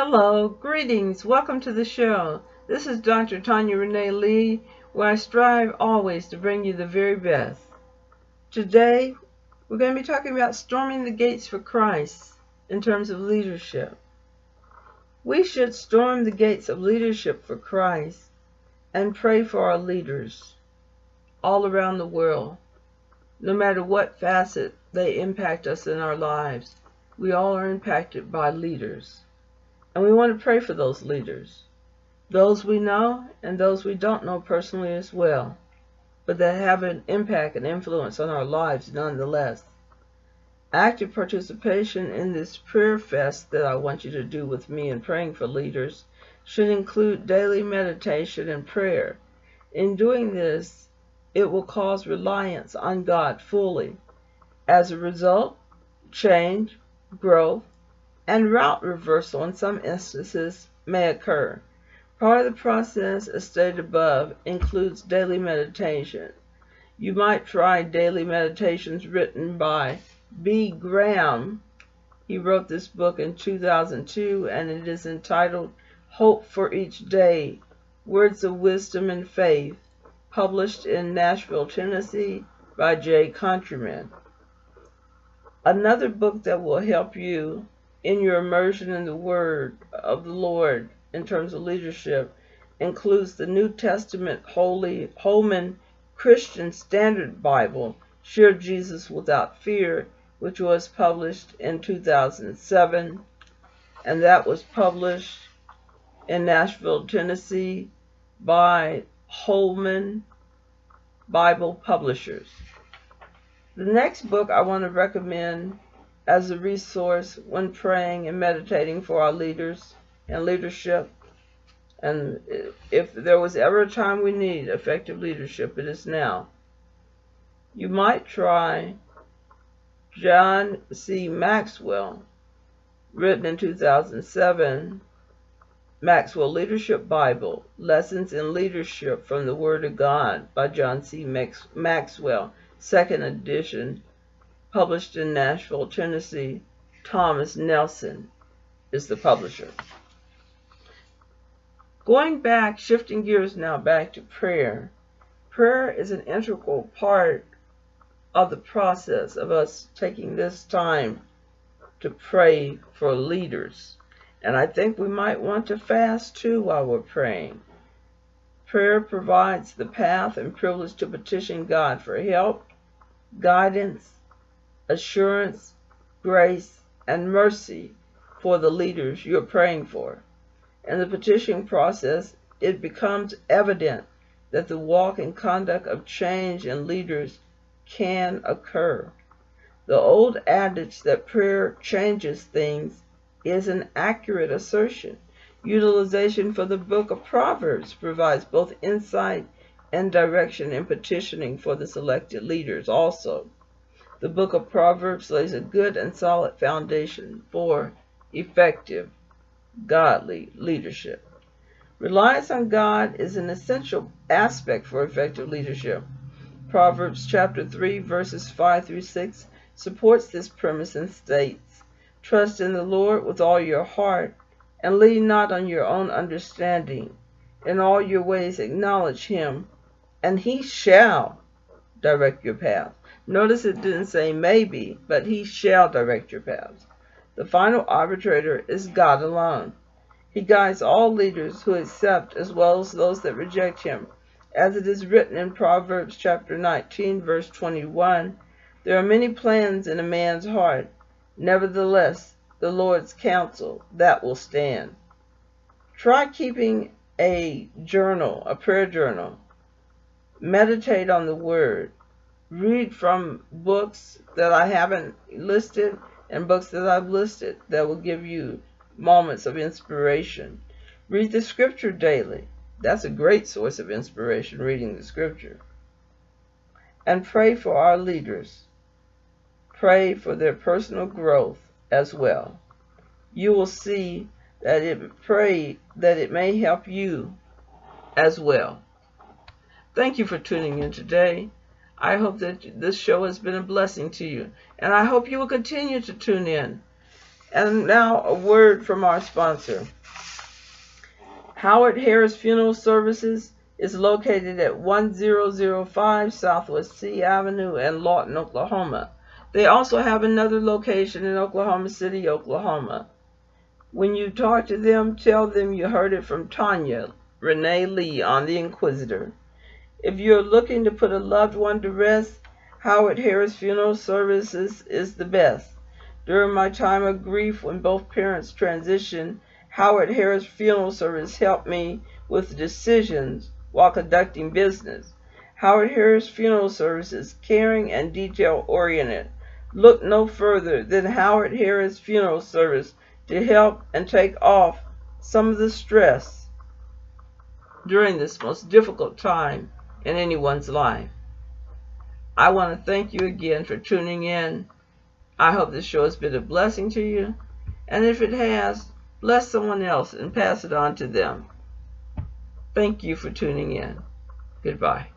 Hello, greetings, welcome to the show. This is Dr. Tanya Renee Lee, where I strive always to bring you the very best. Today, we're going to be talking about storming the gates for Christ in terms of leadership. We should storm the gates of leadership for Christ and pray for our leaders all around the world. No matter what facet they impact us in our lives, we all are impacted by leaders. And we want to pray for those leaders, those we know and those we don't know personally as well, but that have an impact and influence on our lives nonetheless. Active participation in this prayer fest that I want you to do with me in praying for leaders should include daily meditation and prayer. In doing this, it will cause reliance on God fully. As a result, change, growth, and route reversal in some instances may occur. Part of the process, as stated above, includes daily meditation. You might try daily meditations written by B. Graham. He wrote this book in 2002 and it is entitled Hope for Each Day Words of Wisdom and Faith, published in Nashville, Tennessee by J. Countryman. Another book that will help you in your immersion in the Word of the Lord in terms of leadership includes the New Testament Holy Holman Christian Standard Bible, Share Jesus Without Fear, which was published in 2007, and that was published in Nashville, Tennessee by Holman Bible Publishers. The next book I want to recommend as a resource when praying and meditating for our leaders and leadership. And if there was ever a time we need effective leadership, it is now. You might try John C. Maxwell, written in 2007, Maxwell Leadership Bible, Lessons in Leadership from the Word of God by John C. Maxwell, second edition, published in Nashville, Tennessee. Thomas Nelson is the publisher. Going back, shifting gears now back to prayer. Prayer is an integral part of the process of us taking this time to pray for leaders. And I think we might want to fast too while we're praying. Prayer provides the path and privilege to petition God for help, guidance, assurance, grace, and mercy for the leaders you're praying for. In the petition process, it becomes evident that the walk and conduct of change in leaders can occur. The old adage that prayer changes things is an accurate assertion. Utilization for the book of Proverbs provides both insight and direction in petitioning for the selected leaders also. The book of Proverbs lays a good and solid foundation for effective, godly leadership. Reliance on God is an essential aspect for effective leadership. Proverbs chapter 3 verses 5 through 6 supports this premise and states, Trust in the Lord with all your heart, and lean not on your own understanding. In all your ways acknowledge him, and he shall direct your path. Notice it didn't say maybe, but he shall direct your paths. The final arbitrator is God alone. He guides all leaders who accept as well as those that reject him. As it is written in Proverbs chapter 19 verse 21, there are many plans in a man's heart. Nevertheless, the Lord's counsel, that will stand. Try keeping a journal, a prayer journal. Meditate on the word read from books that I haven't listed and books that I've listed that will give you moments of inspiration. Read the scripture daily. That's a great source of inspiration, reading the scripture. And pray for our leaders. Pray for their personal growth as well. You will see that it pray that it may help you as well. Thank you for tuning in today. I hope that this show has been a blessing to you, and I hope you will continue to tune in. And now a word from our sponsor. Howard Harris Funeral Services is located at 1005 Southwest C Avenue in Lawton, Oklahoma. They also have another location in Oklahoma City, Oklahoma. When you talk to them, tell them you heard it from Tanya Renee Lee on The Inquisitor. If you're looking to put a loved one to rest, Howard Harris Funeral Services is the best. During my time of grief when both parents transitioned, Howard Harris Funeral Service helped me with decisions while conducting business. Howard Harris Funeral Service is caring and detail oriented. Look no further than Howard Harris Funeral Service to help and take off some of the stress during this most difficult time in anyone's life. I want to thank you again for tuning in. I hope this show has been a blessing to you. And if it has, bless someone else and pass it on to them. Thank you for tuning in. Goodbye.